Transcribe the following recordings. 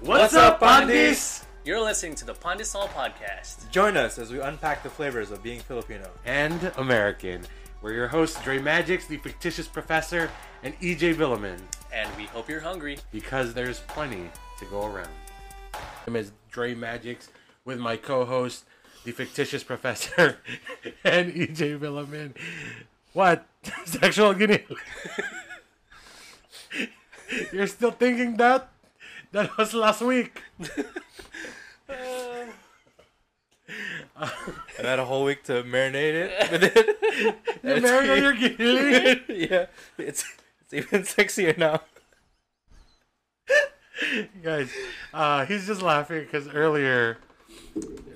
What's up, Pandis? You're listening to the Pan de Soul Podcast. Join us as we unpack the flavors of being Filipino. and American. We're your hosts, Dre Magix, the fictitious professor, and EJ Villaman, And we hope you're hungry. because there's plenty to go around. I'm as Dre Magix with my co-host, the fictitious professor, and EJ Villaman. What? Sexual guinea? You're still thinking that? That was last week. I had a whole week to marinate it with it. You It's married on your guinea? yeah, it's it's even sexier now. Guys, uh, he's just laughing because earlier,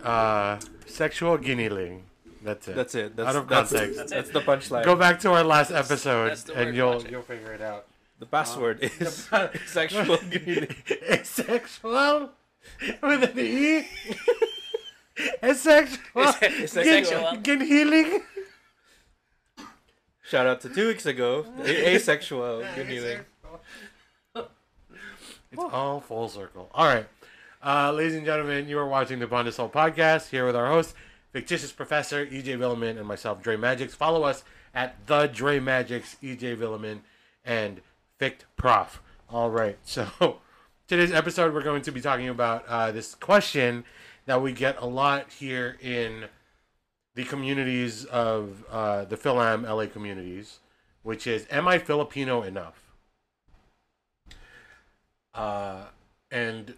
uh, sexual guinealing. That's it. That's it. That's, Out of that's, context. That's, That's the punchline. Go back to our last episode that's the and you'll you'll figure it out. The password is pa- sexual. Asexual with an e. Asexual. Asexual. Guinealing. Shout out to two weeks ago. Asexual healing. It's all full circle. All right. Uh, ladies and gentlemen, you are watching the Bond Soul podcast here with our host, fictitious professor EJ Villaman, and myself, Dre Magix. Follow us at the Dre Magix, EJ Villaman, and Fict Prof. All right. So today's episode, we're going to be talking about uh, this question that we get a lot here in the communities of uh, the FilAm LA communities, which is, am I Filipino enough? Uh, and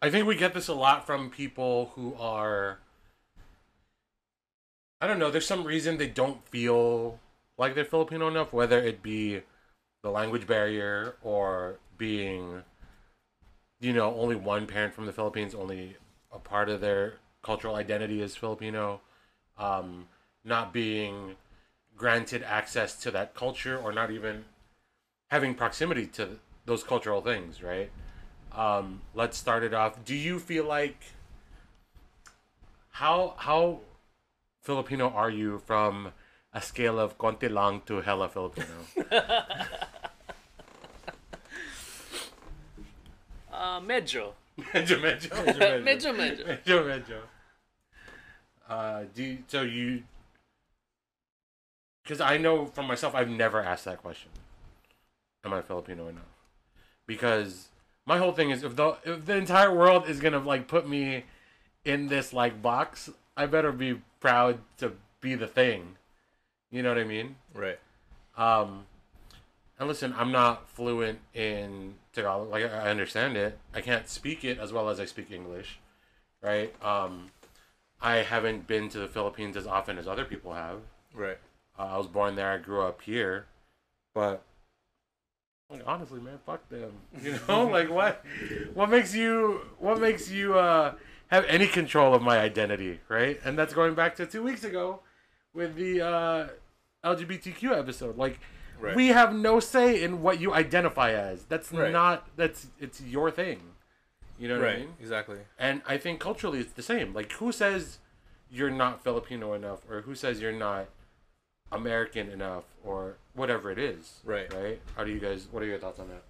I think we get this a lot from people who are, I don't know, there's some reason they don't feel like they're Filipino enough, whether it be the language barrier or being, you know, only one parent from the Philippines, only a part of their cultural identity is Filipino, um, not being granted access to that culture or not even having proximity to those cultural things, right? Um, let's start it off. Do you feel like how how Filipino are you from a scale of konti lang to hella Filipino? Uh, medyo. medyo, medyo. medyo, medyo. Medyo, medyo. Uh, do you, so you? Because I know from myself, I've never asked that question. Am I Filipino enough? Because my whole thing is, if the if the entire world is gonna like put me in this like box, I better be proud to be the thing. You know what I mean? Right. Um, and listen, I'm not fluent in Tagalog. Like I understand it, I can't speak it as well as I speak English, right? Um, I haven't been to the Philippines as often as other people have. Right. Uh, I was born there. I grew up here, but like, honestly, man, fuck them. You know, like what? What makes you? What makes you uh, have any control of my identity, right? And that's going back to two weeks ago with the uh, LGBTQ episode. Like, Right. we have no say in what you identify as. That's Right. not. That's it's your thing. You know what I mean? Exactly. And I think culturally it's the same. Like, who says you're not Filipino enough, or who says you're not American enough, or whatever it is? Right. Right. How do you guys? What are your thoughts on that?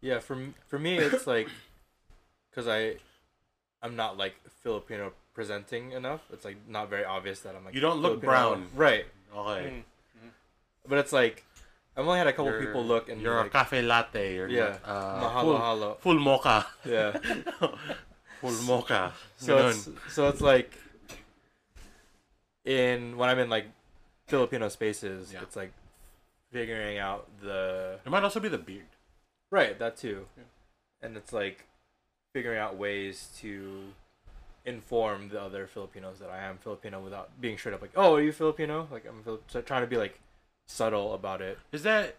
Yeah. For for me, it's like, cause I, I'm not like Filipino presenting enough. It's like not very obvious that I'm like. You don't look Filipino. brown. Right. Oh, okay. Mm-hmm. But it's like, I've only had a couple You're- people look and you're like, a cafe latte. You're Yeah. not, uh, Mahalo, full, mahalo. full mocha. Yeah. full mocha. so Ganun. it's so it's like in when I'm in like Filipino spaces, Yeah. it's like figuring out the it might also be the beard. right that too, Yeah. and it's like figuring out ways to inform the other Filipinos that I am Filipino without being straight up like, oh, are you Filipino? Like I'm so trying to be like subtle about it. Is that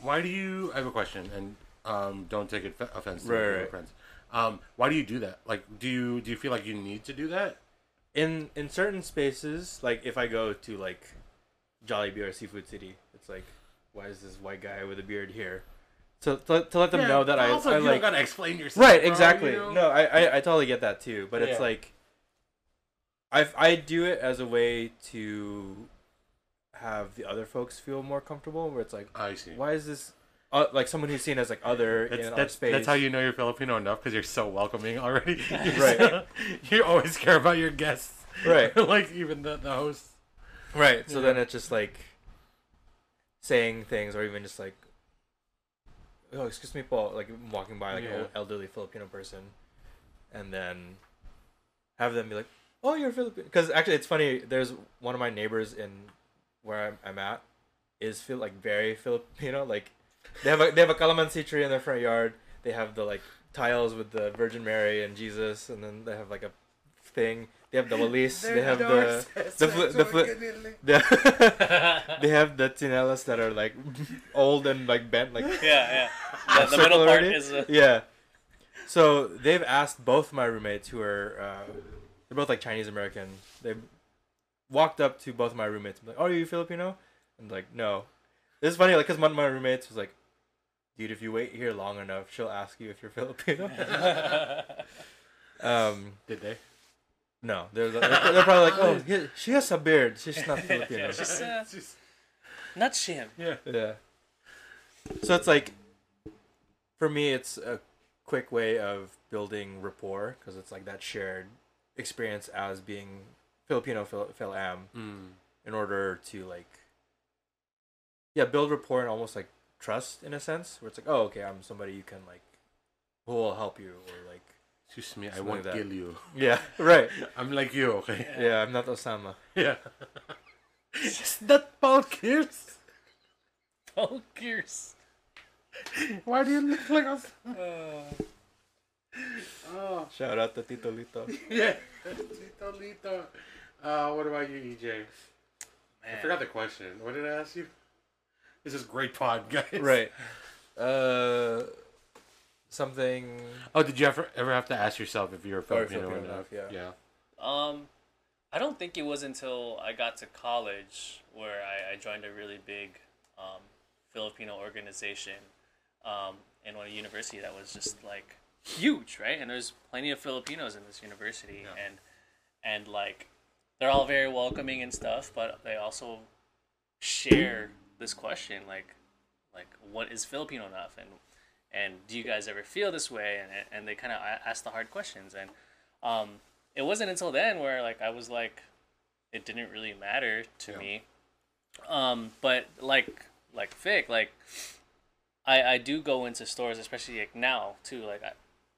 why do you? I have a question, and um, don't take it offense to Right, my right. friends. Um, why do you do that? Like, do you do you feel like you need to do that? in in certain spaces, like if I go to like Jollibee or Seafood City, it's like, why is this white guy with a beard here? So to, to let them Yeah, know that I, also I you like gotta explain yourself. right exactly. you know? No, I, I I totally get that too, but it's like I I do it as a way to have the other folks feel more comfortable. Where it's like, I see. why is this? uh, like someone who's seen as like other That's, in our that's, space. that's how you know you're Filipino enough because you're so welcoming already. You're Right. so- you always care about your guests. Right. like even the, the host. Right. So Yeah. then it's just like saying things, or even just like, "Oh, excuse me, Paul." Like walking by like Yeah. an elderly Filipino person, and then have them be like, "Oh, you're Filipino." Because actually, it's funny. There's one of my neighbors in where I'm, I'm at is feel like very Filipino. Like they have a they have a calamansi tree in their front yard. They have the like tiles with the Virgin Mary and Jesus, and then they have like a thing. They have the walis. They have the the fli- the fli- the they have the tsinelas that are like old and like bent like Yeah, yeah. The, the middle part already? is. Uh, yeah so they've asked both my roommates who are uh, they're both like chinese american they walked up to both my roommates and be like oh are you filipino and like no it's funny like because one of my roommates was like dude if you wait here long enough she'll ask you if you're filipino um Did they? no they're, they're, they're probably like oh he- she has a beard she's not filipino She's, uh, Just- not shim. yeah. Yeah. So it's like, for me, it's a quick way of building rapport because it's like that shared experience as being Filipino Phil, FilAm Mm. in order to like, yeah, build rapport and almost like trust in a sense where it's like, oh, okay, I'm somebody you can like, who will help you or like, Excuse me, I Something won't like kill you. yeah, right, I'm like you, okay? yeah, I'm not Osama. Yeah. Is that Paul Kears? Oh, gears. Why do you look like us? Uh, Oh, Shout out to Tito Lito. yeah. Lito, Lito. Uh, what about you, EJ? I forgot the question. What did I ask you? This is great pod, guys. right. Uh, something. Oh, did you ever ever have to ask yourself if you're a Filipino, Filipino enough? enough, yeah. Yeah. Um, I don't think it was until I got to college where I, I joined a really big um, Filipino organization um, in one university that was just like huge, right? And there's plenty of Filipinos in this university, Yeah. and and like they're all very welcoming and stuff, but they also share this question like like what is Filipino enough? And and do you guys ever feel this way? And and they kind of ask the hard questions. And um it wasn't until then where like I was like it didn't really matter to Yeah. me. Um but like like Vic like I I do go into stores especially like now too. Like I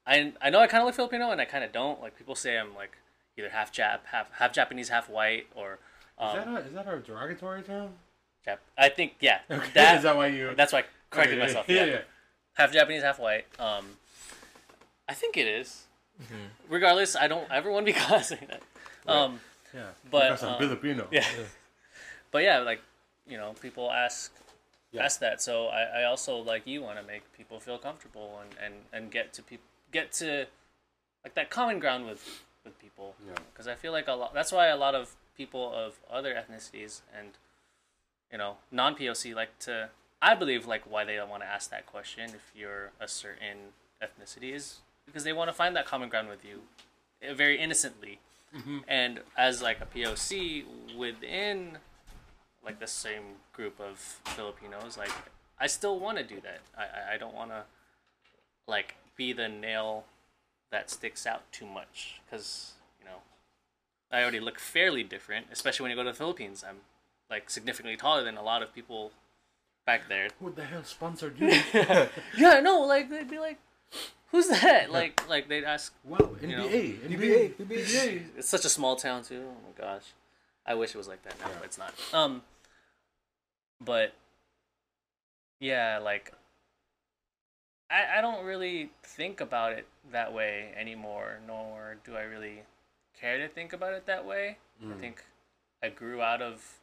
I, I know I kind of look Filipino and I kind of don't. Like people say I'm like either half Jap half half Japanese half white or Is that um, a is that a derogatory term? Jap- I think yeah Okay. that, is that why you? that's why I corrected Okay, myself Yeah, yeah yeah. half Japanese, half white. Um, I think it is. Regardless, I don't ever want to be caught saying that. Um, yeah. But, I'm um, Filipino. yeah. but yeah, like you know, people ask Yeah. ask that. So I, I also like you want to make people feel comfortable and, and, and get to people get to like that common ground with with people. Yeah. Because I feel like a lot. That's why a lot of people of other ethnicities and you know non POC like to. I believe like why they want to ask that question if you're a certain ethnicity is because they want to find that common ground with you, eh, very innocently. And as like a POC within like the same group of Filipinos, like I still want to do that. I, I don't want to like be the nail that sticks out too much because you know I already look fairly different, especially when you go to the Philippines. I'm like significantly taller than a lot of people back there. Who the hell sponsored you? Yeah, no, like they'd be like, "Who's that?" Like, like they'd ask. well, You know. NBA, NBA, NBA. It's such a small town too. Oh my gosh, I wish it was like that now, Yeah. but it's not. Um, but yeah, like I I don't really think about it that way anymore, nor do I really care to think about it that way. I Mm. think I grew out of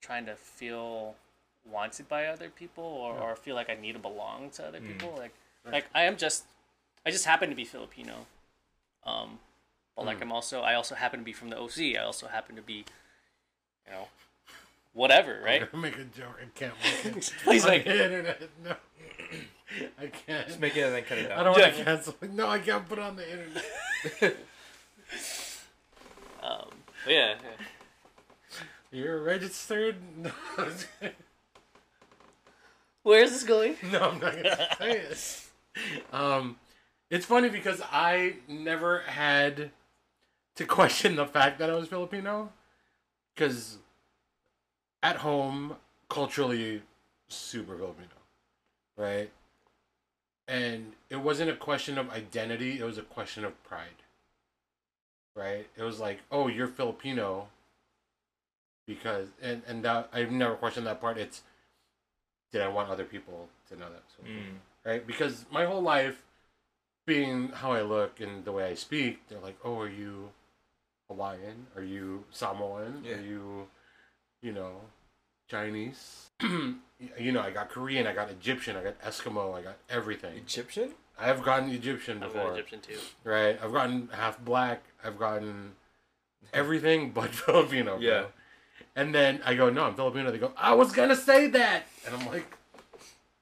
trying to feel wanted by other people or, Yeah. or feel like I need to belong to other Mm. people. Like Right. like I am just I just happen to be Filipino. Um but like Mm. I'm also I also happen to be from the OC. I also happen to be you know whatever, right? I'm gonna make a joke. I can't make it. Please make the internet. No, I can't. Just make it and then cut it out. I don't want to cancel. it. No, I can't put it on the internet. um but yeah, yeah. You're registered. No. Where is this going? No, I'm not gonna say it. Um, it's funny because I never had to question the fact that I was Filipino, because at home, culturally, super Filipino, right? And it wasn't a question of identity; it was a question of pride, right? It was like, oh, you're Filipino, because and and that I've never questioned that part. It's did I want other people to know that? So, Mm. right? Because my whole life, being how I look and the way I speak, they're like, "Oh, are you Hawaiian? Are you Samoan? Yeah. Are you, you know, Chinese? you know, I got Korean, I got Egyptian, I got Eskimo, I got everything. Egyptian? I have gotten Egyptian I'm before, Egyptian too. right? I've gotten half black. I've gotten everything but Filipino. Bro. Yeah. And then I go, no, I'm Filipino. They go, I was gonna say that, and I'm like,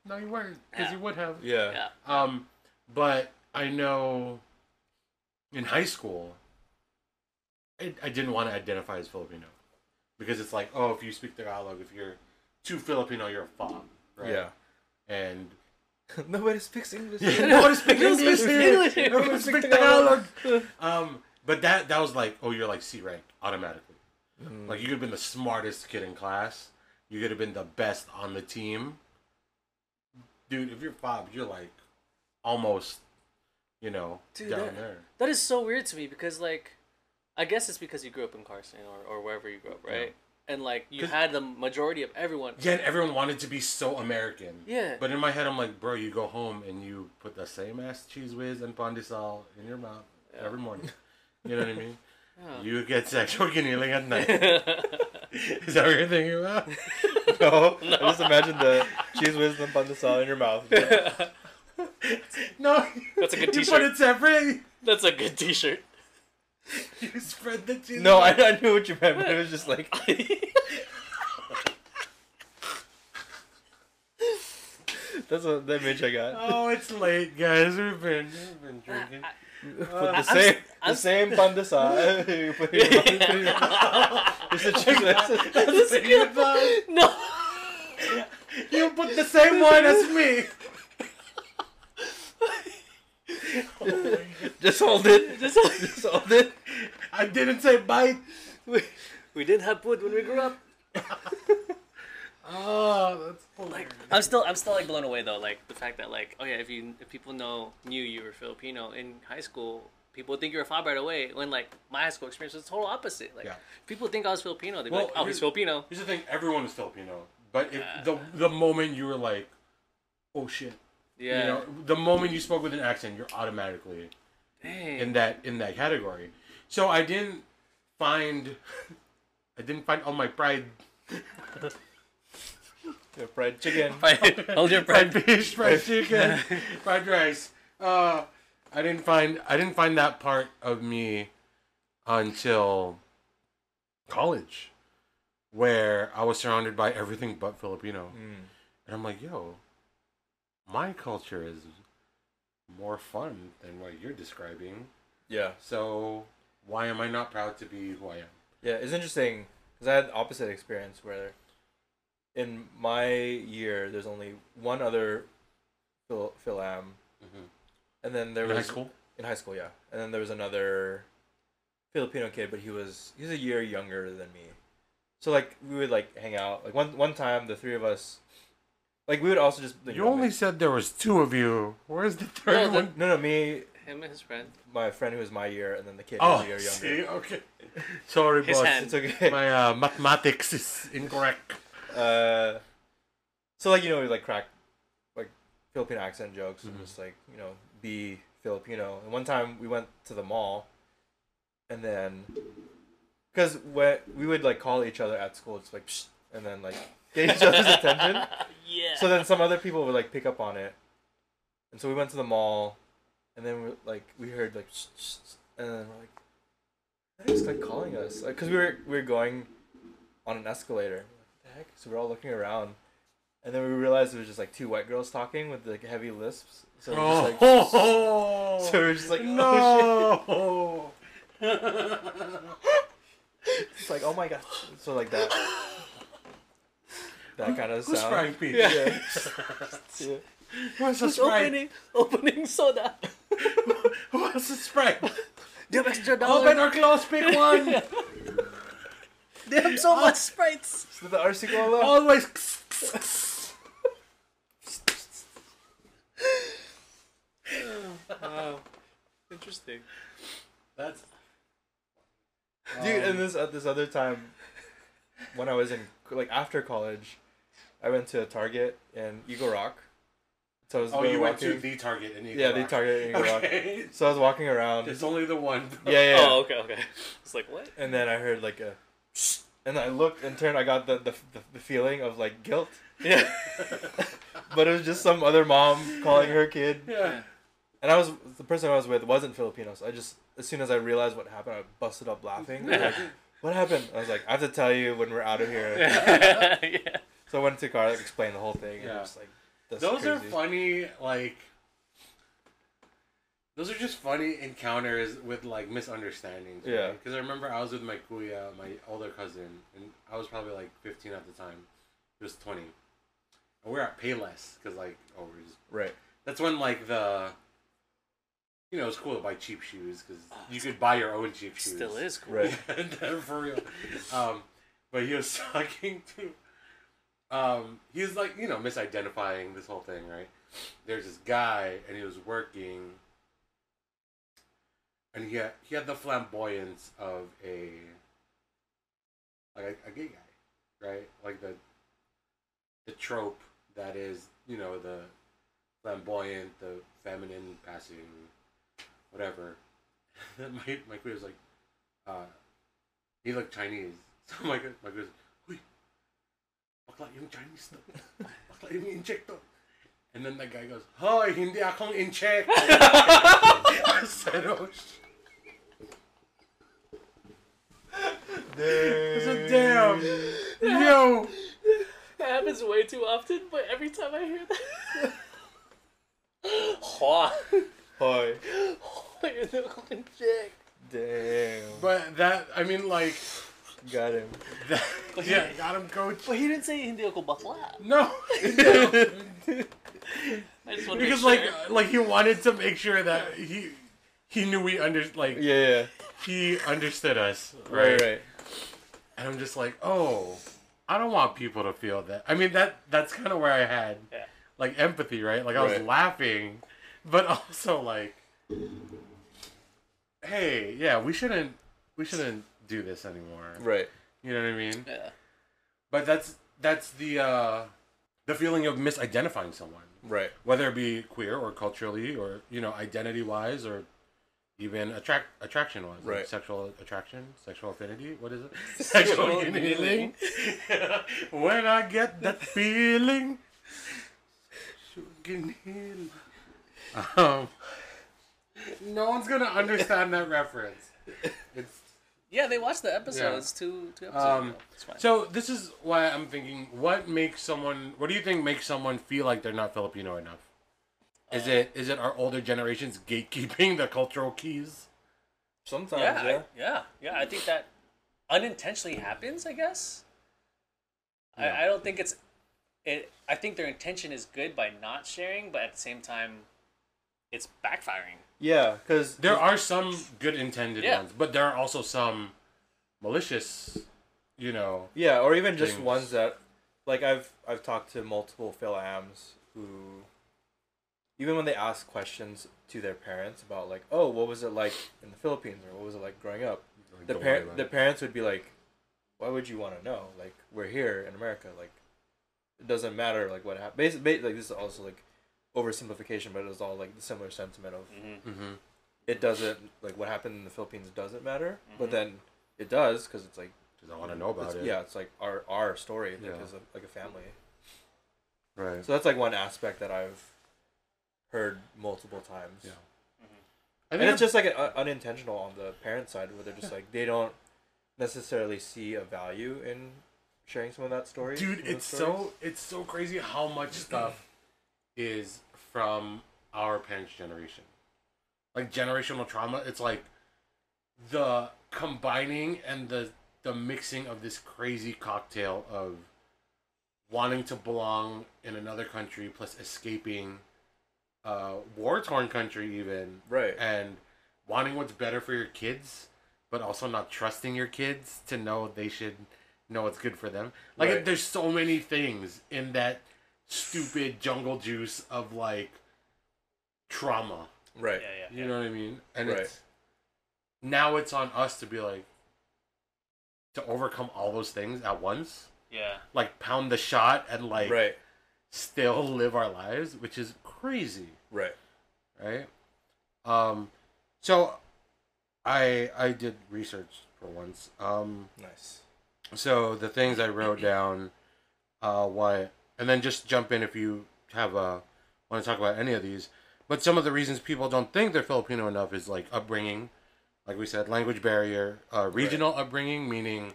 no, you weren't, because Yeah. you would have. Yeah. Yeah. Um, but I know in high school, I, I didn't want to identify as Filipino because it's like, oh, if you speak Tagalog, if you're too Filipino, you're a fob, right? Yeah. And Nobody speaks English. nobody speaks Nobody English. speaks here. English. Nobody Nobody speaks speaks Tagalog. Tagalog. Um, but that that was like, oh, you're like C rank automatically. Mm. Like you could have been the smartest kid in class. You could have been the best on the team. Dude, if you're fob, you're like almost, you know, Dude, down that- there. That is so weird to me because like, I guess it's because you grew up in Carson or, or wherever you grew up, right? And like you had the majority of everyone. Yeah, and everyone wanted to be so American. Yeah. But in my head, I'm like, bro, you go home and you put the same ass Cheez Whiz and pandesal in your mouth Yeah. every morning. You know what I mean? Yeah. You get sexual kneeling at night. Is that what you're thinking about? no, I just imagine the Cheez Whiz and pandesal in your mouth. No. That's a good t-shirt. put it separate. That's a good T-shirt. You spread the cheese. no, I, I knew what you meant, but it was just like that's what the image I got. Oh, it's late, guys. We've been, we've been drinking. Put uh, the I'm same, s- I'm the same pandesal. you put it in your mouth, put it in your. It's the Cheez Whiz. That's a good one. No. You put the same one as me. Just hold it. Just- Just hold it. I didn't say bite. we, we didn't have food when we grew up. Oh, that's Like I'm still I'm still like blown away though. Like the fact that like oh yeah if you if people know knew you were Filipino in high school. People would think you're a fob right away. When like my high school experience was the total opposite. Like Yeah. people think I was Filipino. They'd be Well, like, "Oh, he's Filipino." Here's the thing: everyone is Filipino, but if Yeah. the the moment you were like, "Oh shit," Yeah. you know, the moment you spoke with an accent, you're automatically Dang. in that in that category. So I didn't find, I didn't find all my pride, Yeah, fried chicken. Fine. Hold your fried breath. fish, fried chicken, fried rice. Uh, I didn't find I didn't find that part of me until college, where I was surrounded by everything but Filipino. Mm. And I'm like, yo, my culture is more fun than what you're describing. Yeah, So why am I not proud to be who I am? yeah. It's interesting because I had the opposite experience where, in my year, there's only one other Phil FilAm, Mhm. and then there In was high school? in high school, yeah. And then there was another Filipino kid, but he was he was a year younger than me. So like we would like hang out. Like one one time, the three of us, like we would also just You only said there was two of you. Where's the third No, the- one? no no me Him and his friend. my friend who was my year and then the kid who Oh, was a year see, okay. Sorry, His boss. hand. It's okay. My uh, mathematics is incorrect. Uh, so like you know we like crack like Filipino accent jokes and Mhm. just like you know be Filipino. And one time we went to the mall, and then because we we would like call each other at school, it's like Psst, and then like get each other's attention. yeah. So then some other people would like pick up on it, and so we went to the mall, and then we like we heard like, "Shh, shh, shh," and then we're like, they're just like calling us, like, cause we were we were going on an escalator. What the heck? So we're all looking around, and then we realized it was just like two white girls talking with like heavy lisps. So we're just like, Oh, so we're just like, oh no. shit! It's like, oh my god. So like that. That kind of Who's sound. frying pizza? Yeah. yeah. Where's the Who's Sprite? opening opening soda? Who wants the Sprite? Do you have extra dollar? Open or close, pick one. They have so much sprites. Is that the RC Cola? Always. Wow. Interesting. That's. Dude, Um, and this at this other time, when I was in like after college, I went to a Target in Eagle Rock. So I was Oh, going you went walking. to the Target in Eagle yeah, the Target in Eagle Rock. Okay. So I was walking around. It's only the one. Yeah, yeah. Oh, okay, okay. It's like what? And then I heard like a, and I looked and turned. I got the the, the, the feeling of like guilt, Yeah. but it was just some other mom calling her kid. Yeah. And I was the person I was with wasn't Filipino, so I just as soon as I realized what happened, I busted up laughing. Like, what happened? I was like, I have to tell you when we're out of here. yeah. So I went to the car, like explained the whole thing, and Yeah. just like that's Those are funny, like. Those are just funny encounters with like misunderstandings. Yeah. Because I remember I was with my kuya, my older cousin, and I was probably like 15 at the time. He was 20. And we we're at Payless because like oh we're just Right. that's when like the. You know, it's cool to buy cheap shoes because you could buy your own cheap shoes. Still is cool. Right. Yeah, for real. Um, but he was talking to. Um, he was like, you know, misidentifying this whole thing, right? There's this guy, and he was working, and he had he had the flamboyance of a like a, a gay guy, right? Like the the trope that is, you know, the flamboyant, the feminine, passing, whatever. My my queer was like, uh, he looked Chinese. So my my queer was, Uy, bakla yung Chinese to. Bakla yung in-check to. And then the guy goes, Hoy, hindi akong in-check. I said, oh, sh-. I said, damn. Yo. That happens way too often, but every time I hear that. Hua. Hoy. You're the one chick. Damn. But that, I mean, like, Got him. that, yeah, got him, coach. But he didn't say hindi ako bakla. No. I just want to because make like sure. like he wanted to make sure that he he knew we under like Yeah, yeah. he understood us Right, right. and i'm just like oh i don't want people to feel that i mean that that's kind of where i had Yeah. like empathy right like i was Right. laughing but also like hey yeah we shouldn't we shouldn't do this anymore Right. you know what i mean Yeah. but that's that's the uh the feeling of misidentifying someone Right. whether it be queer or culturally or you know identity wise or even attract attraction wise like Right. sexual attraction sexual affinity what is it Sexual feeling when i get that feeling um no one's gonna understand that reference it's Yeah, they watched the episodes. Two two episodes. Um, ago. Fine. so this is why i'm thinking what makes someone what do you think makes someone feel like they're not filipino enough is it is it our older generations gatekeeping the cultural keys Sometimes, yeah, yeah. I, yeah, yeah. I think that unintentionally happens. I guess. Yeah. I, I don't think it's. It. I think their intention is good by not sharing, but at the same time, it's backfiring. Yeah, because there are some good intended Yeah. ones but there are also some malicious you know Yeah, or even just ones that, like I've I've talked to multiple FilAms who, even when they ask questions to their parents about like, oh, what was it like in the Philippines or what was it like growing up, the Don't parent the parents would be like, why would you want to know? Like we're here in America, like it doesn't matter like what happened. Basically, like this is also like oversimplification, but it's all like the similar sentiment of Mm-hmm. Mhm. it doesn't like what happened in the Philippines doesn't matter, but Mhm. then it does because it's like 'Cause i want to know about it yeah, it's like our our story like, Yeah. as a, like a family. right So that's like one aspect that I've heard multiple times. Yeah. I And think it's just like uh unintentional on the parent side where they're just like they don't necessarily see a value in sharing some of that story. dude some of those it's so it's so crazy how much stuff is from our parents generation like generational trauma it's like the combining and the the mixing of this crazy cocktail of wanting to belong in another country plus escaping uh, war torn country even Right. and wanting what's better for your kids but also not trusting your kids to know they should know what's good for them like Right. there's so many things in that stupid jungle juice of like trauma Right. Yeah, yeah. you yeah. know what i mean and Right. it's now it's on us to be like to overcome all those things at once Yeah. like pound the shot and like Right. still live our lives which is crazy Right. right um so i i did research for once um Nice. so the things i wrote down uh what and then just jump in if you have uh want to talk about any of these but some of the reasons people don't think they're filipino enough is like upbringing like we said language barrier uh regional upbringing meaning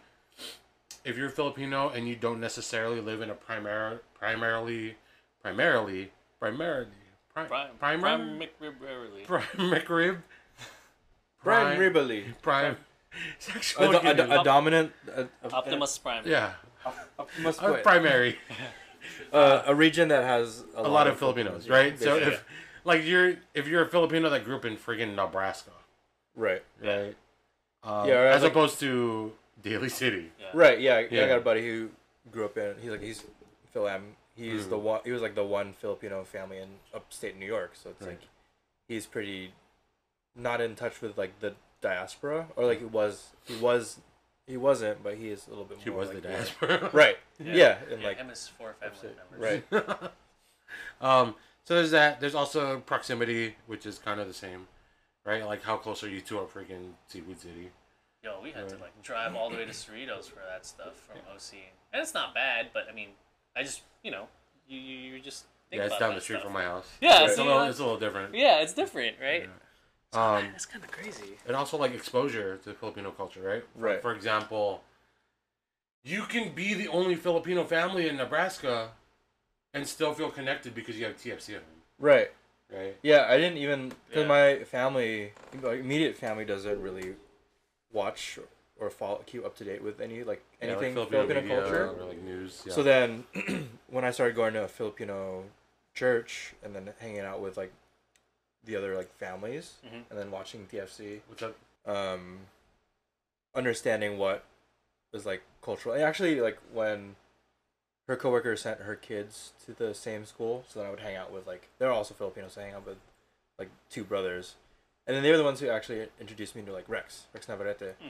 if you're filipino and you don't necessarily live in a primar- primarily primarily primarily pri- Prime. primer Prime McRib- prime McRib Brian Ribbley. prime A, sexual do- a, unit. a, a dominant. A, a, Optimus Prime. yeah Optimus uh, Prime. primary Uh, a region that has a, a lot of Filipinos, right? So basically. if like you're if you're a Filipino that grew up in friggin' Nebraska, right, right? Um, Yeah, or as like- opposed to Daly City. Yeah. right, yeah, Yeah. I got a buddy who grew up in. He's like he's FilAm. He's Mm. the one. He was like the one Filipino family in upstate New York. So it's Right. like he's pretty not in touch with like the diaspora, or like he was. He was. He wasn't, but he is a little bit He more. was the like, diaspora. Right. Yeah. Yeah. and Yeah, like him as four family upstate- members. right. um, so there's that. There's also proximity, which is kind of the same, right? Like how close are you to a friggin' Seafood City? Yo, we had to like drive all the way to Cerritos for that stuff from OC, and it's not bad, but I mean, I just you know, you you, you just think yeah, it's about down that the street stuff. from my house. Yeah, it's so a little, it's a little different. Yeah, it's different, right? Um, That's kind of crazy. and also like exposure to Filipino culture, right? For, Right. For example, you can be the only Filipino family in Nebraska and still feel connected because you have TFC at home, right. right? Yeah, I didn't even because Yeah. my family, like, immediate family, doesn't really watch or follow, keep up to date with any like Yeah, like anything Filipino Filipino, media culture. or like news. Yeah. So then, when I started going to a Filipino church and then hanging out with like the other like families Mhm. and then watching TFC, what's up? um, understanding what was like cultural. and Actually, like when her coworker sent her kids to the same school, so then I would hang out with like they're also Filipinos, so I hang out with like two brothers, and then they were the ones who actually introduced me to like Rex, Rex Navarrete. Mm-hmm.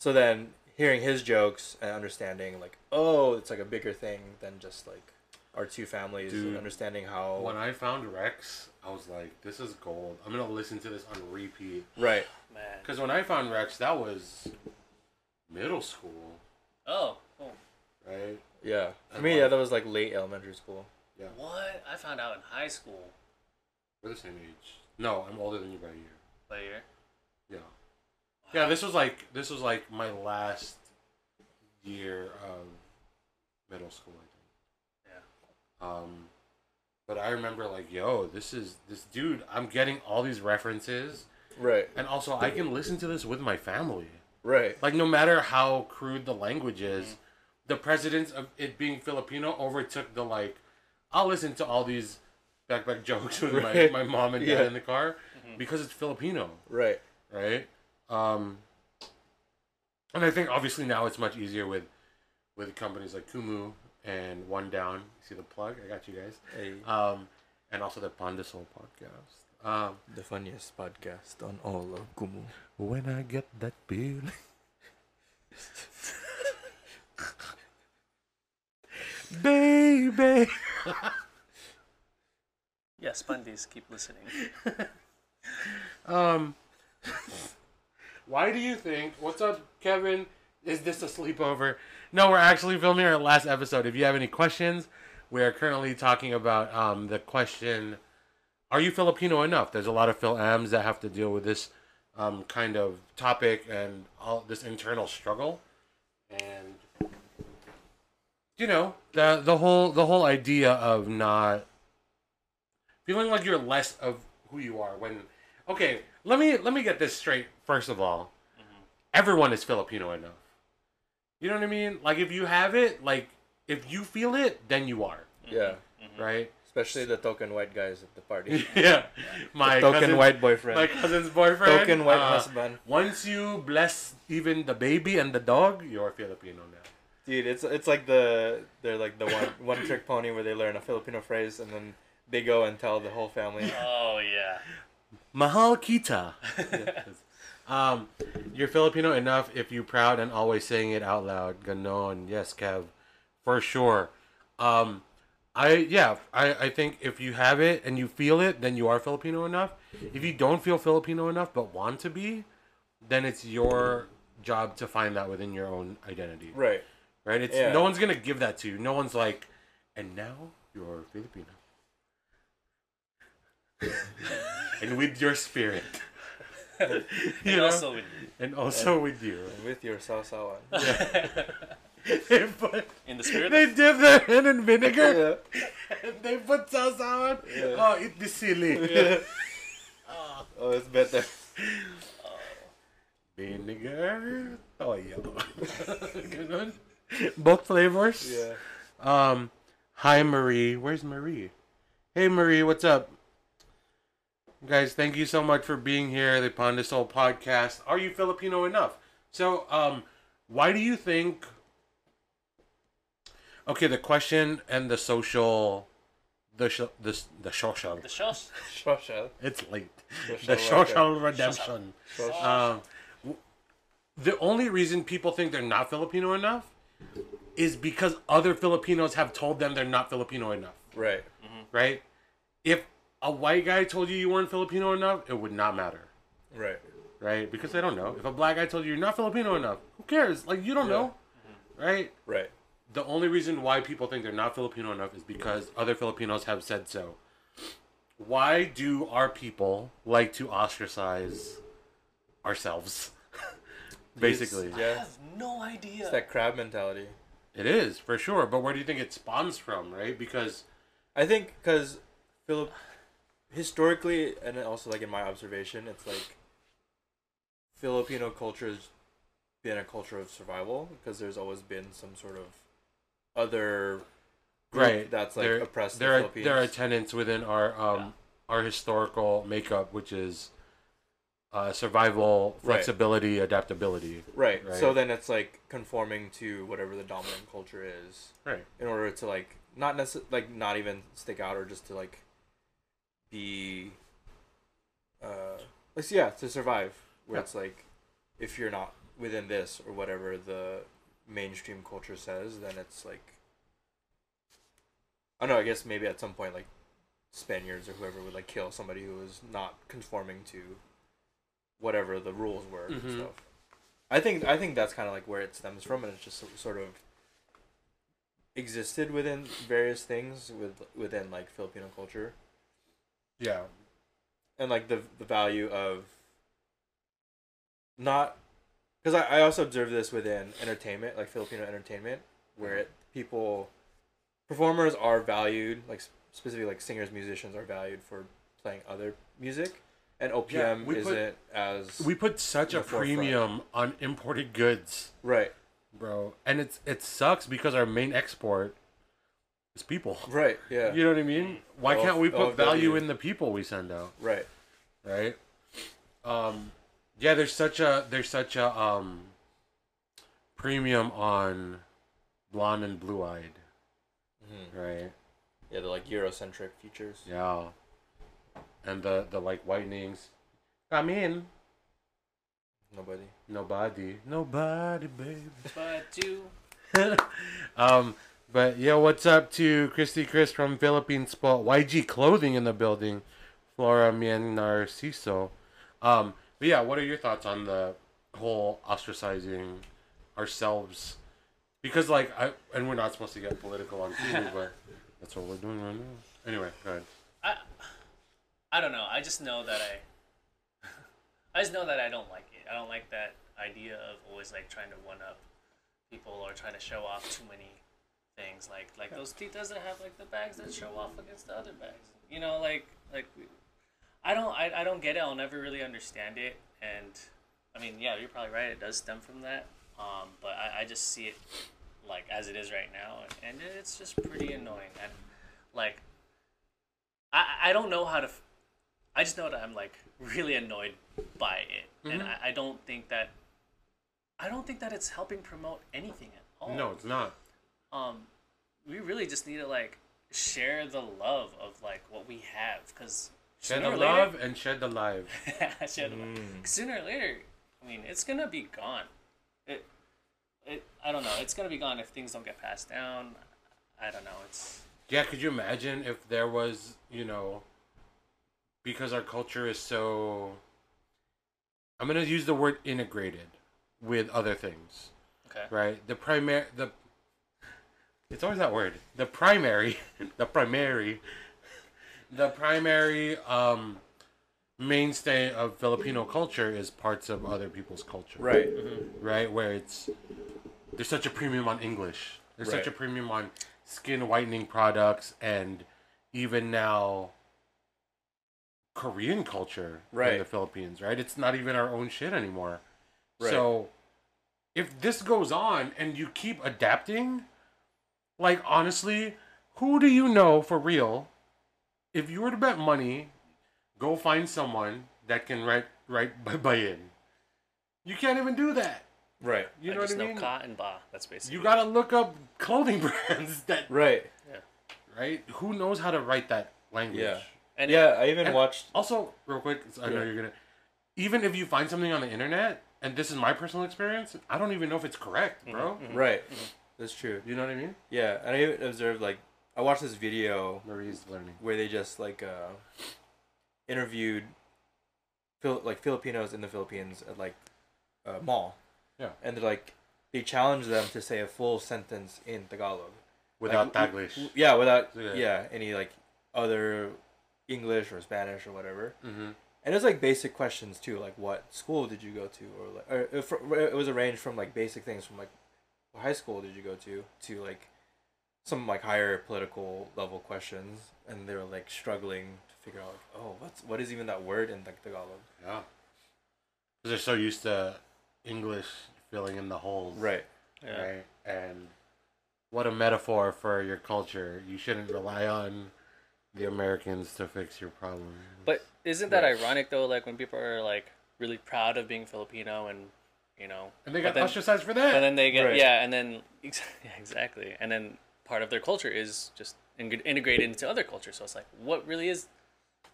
So then hearing his jokes and understanding like oh it's like a bigger thing than just like our two families Dude, and understanding how When I found Rex, I was like, "This is gold. I'm gonna listen to this on repeat." right Man. Because when I found Rex, that was middle school, Oh, cool. right? yeah for And me like- yeah that was like late elementary school Yeah, What? I found out in high school. we're the same age. No, I'm older than you by a year. By a year. Yeah. Yeah, this was like this was like my last year of middle school, I think. Yeah. Um, but I remember like, yo, this is this dude. I'm getting all these references, right and also I can listen to this with my family. right Like, no matter how crude the language is, the precedence of it being Filipino overtook the like. I'll listen to all these backpack jokes with Right. my, my mom and dad Yeah. in the car Mhm. because it's Filipino right right? Um, and I think obviously now it's much easier with with companies like Kumu and One Down. See the plug? I got you guys. Hey, Um, and also the Pan de Soul podcast. Um, the funniest podcast on all of Kumu. when I get that feeling. Baby. Yes, Bundies, keep listening. Um, why do you think? What's up, Kevin? Is this a sleepover? No, we're actually filming our last episode. If you have any questions, we are currently talking about um, the question: Are you Filipino enough? There's a lot of FilAm's that have to deal with this um, kind of topic and all this internal struggle, and you know the the whole the whole idea of not feeling like you're less of who you are when okay let me let me get this straight first of all everyone is filipino enough you know what i mean like if you have it like if you feel it, then you are Yeah. right. Especially the token white guys at the party. yeah, my token cousin- white boyfriend. my cousin's boyfriend. token white uh, husband. Once you bless even the baby and the dog, you're Filipino now. Dude, it's it's like the they're like the one one trick pony where they learn a Filipino phrase and then they go and tell the whole family. Oh yeah. Mahal kita. um, you're Filipino enough if you're proud and always saying it out loud. Ganon. Yes, Kev. For sure. Um, I yeah, I, I think if you have it and you feel it, then you are Filipino enough. If you don't feel Filipino enough but want to be, then it's your job to find that within your own identity. Right. Right? It's Yeah. no one's gonna give that to you. No one's like, and now you're Filipino. and with your spirit. And You know? also with and also with you. And with your sawsawan. they put in the spirit. they dip their hand in vinegar yeah. and they put sauce on. Yeah. Oh, eat the silly. Oh, it's better. Vinegar. Oh yeah. Ganun. Both flavors. Yeah. Um, hi Marie. Where's Marie? Hey Marie, what's up? Guys, thank you so much for being here. The Pan de Soul podcast. Are you Filipino enough? So, um, why do you think? Okay, the question and the social, the sh- the the social. The shows. Social. It's late. Social The social redemption. Social. Um, the only reason people think they're not Filipino enough is because other Filipinos have told them they're not Filipino enough, Right. right? If a white guy told you you weren't Filipino enough, it would not matter, Right. right? Because they don't know. If a black guy told you you're not Filipino enough, who cares? Like you don't Yeah. know, right? Right. The only reason why people think they're not Filipino enough is because other Filipinos have said so. Why do our people like to ostracize ourselves? Basically, These- I Yeah. have no idea. It's that crab mentality. it is for sure. But where do you think it spawns from, right? Because I think because Philip, historically, and also like in my observation, it's like Filipino culture has been a culture of survival because there's always been some sort of other group right, that's like there, oppressed there the are Philippines. there are tenants within our um our historical makeup, which is uh, survival, Right. flexibility, adaptability. right. So then it's like conforming to whatever the dominant culture is. Right. in order to like not necessarily like not even stick out or just to like be uh like yeah to survive where Yeah. it's like if you're not within this or whatever the mainstream culture says then it's like I don't know I guess maybe at some point like Spaniards or whoever would like kill somebody who was not conforming to whatever the rules were and Mhm. stuff I think I think that's kind of like where it stems from and it's just sort of existed within various things with within like Filipino culture Yeah. and like the the value of not because I, I also observe this within entertainment like Filipino entertainment where it, people performers are valued like specifically like singers musicians are valued for playing other music and OPM put- isn't as We put such a forefront. premium on imported goods, right bro, and it's it sucks because our main export is people. right yeah You know what I mean? Why can't we put value value. in the people we send out? right right? Um, yeah, there's such a there's such a um premium on blonde and blue eyed, hmm right? yeah the like Eurocentric features Yeah, and the the like whitenings. Come in, nobody nobody, nobody, baby. But you. um, but yeah, what's up to Christy Chris from Philippine Spot YG Clothing in the building, Flora Mien Narciso. Um, but yeah, what are your thoughts on the whole ostracizing ourselves? Because like I and we're not supposed to get political on TV, but that's what we're doing right now. Anyway, go ahead. I, I don't know. I just know that I, I just know that I don't like it. I don't like that idea of always like trying to one up people or trying to show off too many things. Like like those titas that have like the bags that show off against the other bags. You know, like like, I don't I, I don't get it. I'll never really understand it. And I mean, yeah, you're probably right. It does stem from that. Um, but I, I just see it like as it is right now, and it's just pretty annoying. And like, I I don't know how to. F- I just know that I'm like really annoyed by it, and Mhm. I, I don't think that. I don't think that it's helping promote anything at all. No, it's not. Um, we really just need to like share the love of like what we have, because sooner the love and shed the life. Shed the. Mm. Sooner or later, I mean, it's gonna be gone. It, it, I don't know. It's gonna be gone if things don't get passed down. I don't know. It's Yeah, could you imagine if there was, you know, because our culture is so. I'm gonna use the word integrated with other things, okay. right? The primary, the. It's always that word. The primary, the primary, the primary um, mainstay of Filipino culture is parts of other people's culture. Right. right? Where it's there's such a premium on English. There's such a premium on skin whitening products and even now Korean culture in the Philippines, right? It's not even our own shit anymore. Right. So if this goes on and you keep adapting, like honestly, who do you know for real? If you were to bet money, go find someone that can write write baybayin. You can't even do that. Right. You I know what I mean? know Ka and That's basically. You gotta look up clothing brands that Right. Yeah. right. Who knows how to write that language? Yeah. And yeah, I even watched. Also, real quick, I know Yeah. you're gonna. Even if you find something on the internet, and this is my personal experience, I don't even know if it's correct, bro. Mm-hmm. Mm-hmm. Right. Mm-hmm. That's true. You know what I mean? Yeah, and I even observed like I watched this video Marie's learning. where they just like uh, interviewed Phil- like Filipinos in the Philippines at like a mall. Yeah. And they're like they challenged them to say a full sentence in Tagalog. Without Like, Taglish. w- Yeah, without Yeah. yeah. any like other English or Spanish or whatever. Mm-hmm. And it was like basic questions too, like what school did you go to, or like, or if, it was a range from like basic things from like high school did you go to to like some like higher political level questions, and they were like struggling to figure out like, oh, what's what is even that word in like Tagalog? Yeah. Because they're so used to English filling in the holes. Right. yeah. Right. And what a metaphor for your culture. You shouldn't rely on the Americans to fix your problem. But isn't that Right. ironic though? Like when people are like really proud of being Filipino and you know, and they got then- ostracized for that. and then they get Right. yeah, and then ex- yeah, exactly, and then part of their culture is just in- integrated into other cultures. So it's like, what really is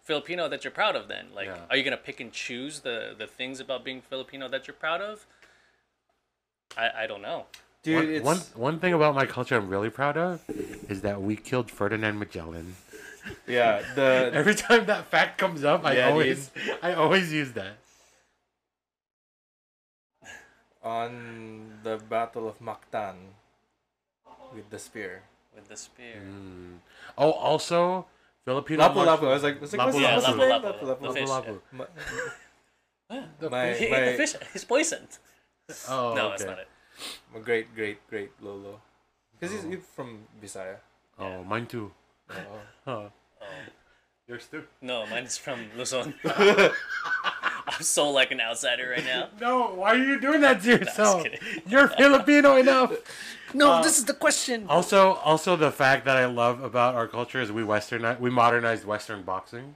Filipino that you're proud of? Then, like, Yeah. are you gonna pick and choose the the things about being Filipino that you're proud of? I I don't know. Dude, one, it's one one thing about my culture I'm really proud of is that we killed Ferdinand Magellan. yeah the Every time that fact comes up, I Yeah, always I always use that. On the Battle of Mactan with the spear. With the spear. Mm. Oh, also Filipino. Lapu martial- Lapu. I was like, was like what's, Lapu Yeah, what's his Lapu name? Lapu, Lapu Lapu. the fish. Lapu My, The my, he my, ate the fish. He's poisoned. Oh, no, okay. that's not it. my great great great Lolo, because he's, Oh. he's from Bisaya. Oh, mine too. Oh. Huh. Oh. Yours too. No, mine's from Luzon. I'm so like an outsider right now. No, why are you doing that to yourself? kidding. You're Filipino enough. No, Uh, this is the question. Also, also the fact that I love about our culture is we western we modernized Western boxing.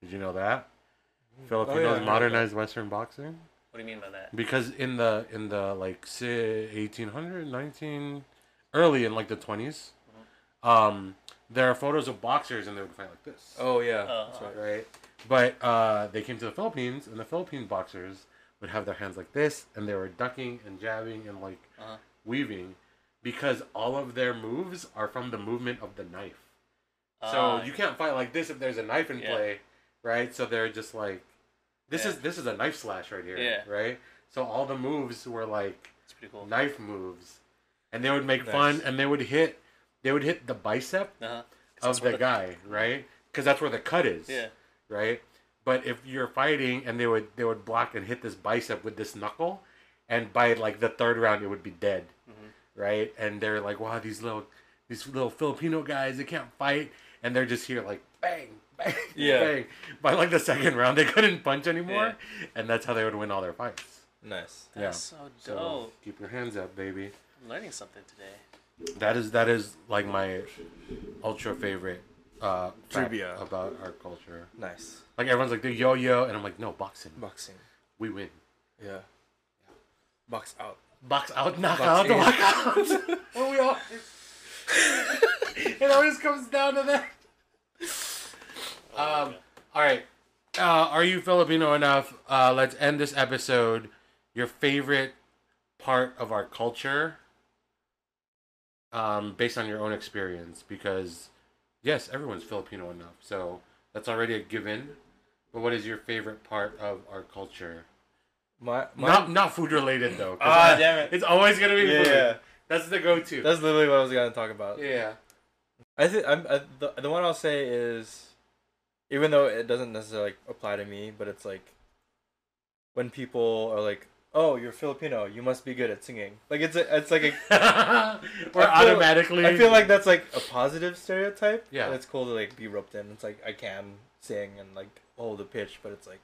Did you know that? Filipinos I heard that. modernized Western boxing What do you mean by that? because in the in the like say 1800 19 early in like the 20s um there are photos of boxers and they would fight like this Oh yeah, Uh, that's right. right but uh they came to the philippines and the philippine boxers would have their hands like this and they were ducking and jabbing and like Uh-huh. weaving because all of their moves are from the movement of the knife Ah, so you can't fight like this if there's a knife in Yeah. play right so they're just like this Yeah. is this is a knife slash right here Yeah. right so all the moves were like cool. knife moves and they would make Nice. fun and they would hit they would hit the bicep Uh-huh. of the guy right because that's where the cut is Yeah. Right but if you're fighting and they would they would block and hit this bicep with this knuckle and by like the third round it would be dead Mhm. right and they're like wow these little these little filipino guys they can't fight and they're just here like bang bang Yeah. bang by like the second round they couldn't punch anymore and that's how they would win all their fights Nice. Yeah. That's so So dope. keep your hands up, baby. I'm learning something today. That is that is like my ultra favorite uh Trivia. about our culture. Nice. Like everyone's like the yo-yo, and I'm like, no, boxing, Boxing. we win. Yeah. yeah. Box out. Box out, knock out, Boxing. knock out. Well, we all. it always comes down to that. Um. All right. Uh, are you Filipino enough? Uh, let's end this episode. Your favorite part of our culture, um, based on your own experience, because yes, everyone's Filipino enough, so that's already a given. But what is your favorite part of our culture? My, my Not not food related though. Ah, that- damn it. It's always gonna be Yeah, food. yeah. That's the go-to. That's literally what I was gonna talk about. yeah. I think I'm I, the the one I'll say is, even though it doesn't necessarily like, apply to me, but it's like when people are like, "Oh, you're Filipino, you must be good at singing." Like it's a, it's like a Or I feel- automatically. I feel like that's like a positive stereotype. Yeah. and it's cool to like be roped in. It's like I can sing and like hold a pitch, but it's like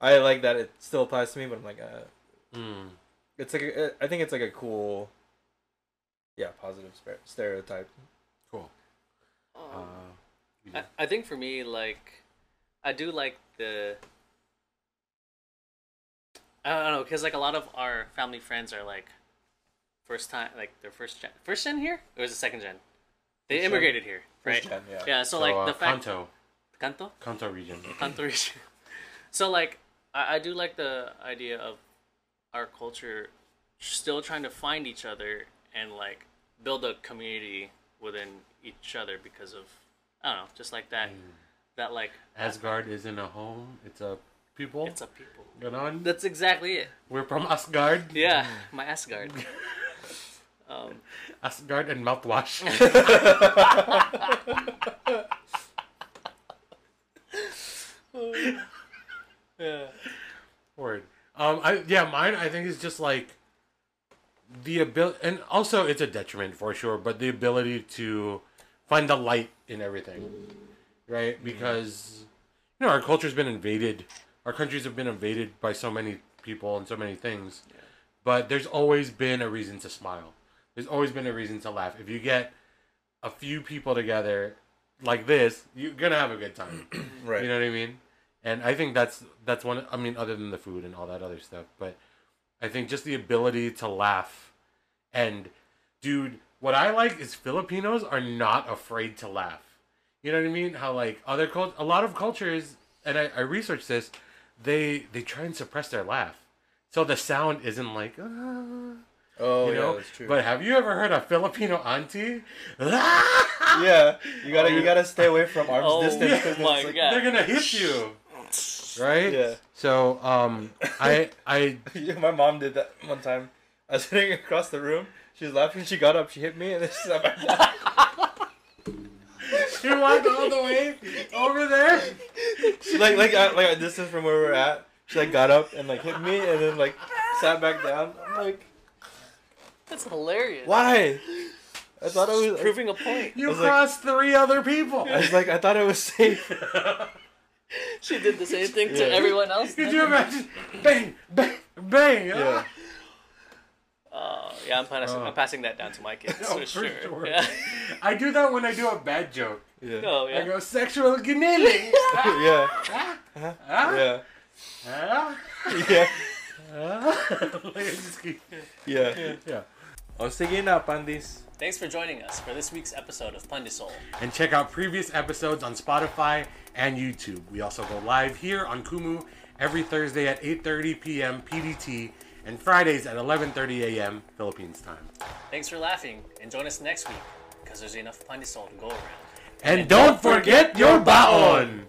I like that it still applies to me, but I'm like, uh, Mm. it's like a, I think it's like a cool, yeah, positive stereotype. Cool. Um, Uh, I, I think for me, like, I do like the. I don't know, because like a lot of our family friends are like, first time, like their first gen, first gen here, or was it second gen? They First gen. immigrated here, right? First gen, yeah. Yeah, so, so, like uh, the fact Kanto, Kanto, Kanto region. Kanto region. so like, I, I do like the idea of our culture still trying to find each other and like build a community within each other because of I don't know, just like that, that like Asgard isn't a home; it's a people. It's a people. That's exactly it. We're from Asgard. Yeah, my Asgard. um, Asgard and mouthwash. yeah. Word. Um. I yeah. Mine. I think is just like the ability, and also it's a detriment for sure. But the ability to find the light in everything, right? Because you know our culture's been invaded. Our countries have been invaded by so many people and so many things. Yeah. But there's always been a reason to smile. There's always been a reason to laugh. If you get a few people together like this, you're gonna have a good time. Right. You know what I mean? And I think that's that's one. I mean, other than the food and all that other stuff, but I think just the ability to laugh, and dude, what I like is Filipinos are not afraid to laugh. You know what I mean? How like other cult, a lot of cultures, and I, I researched this, they they try and suppress their laugh, so the sound isn't like. Ah, oh you know, yeah, that's true. but have you ever heard a Filipino auntie? yeah, you gotta you gotta stay away from arms Oh distance. 'cause my it's like, They're gonna hit you, right? Yeah. So um, I I Yeah, my mom did that one time. I was sitting across the room. She was laughing. She got up. She hit me, and then she sat back down. you walked all the way over there. She like like at, like a distance from where we're at. She like got up and like hit me, and then like sat back down. I'm like, That's hilarious. why? I thought I was. Proving a point. You was like- crossed three other people. I was like, I thought it was safe. She did the same thing to everyone else. Could you imagine? Bang, bang, bang. Yeah. Uh, yeah, I'm, pass- Oh. I'm passing that down to my kids Oh, for, for sure. sure. Yeah. I do that when I do a bad joke. Yeah. Oh I go sexual gniling. Yeah. Ah, Yeah. ah, Yeah. ah, Yeah. ah. I just keep- Yeah. yeah. Oh, sige na, pandis. Thanks for joining us for this week's episode of Pan de Soul. and check out previous episodes on Spotify and YouTube. We also go live here on Kumu every Thursday at 8:30 p.m. PDT and Fridays at 11:30 a.m. Philippines time. Thanks for laughing and join us next week because there's enough Pan de Soul to go around. And don't forget your baon.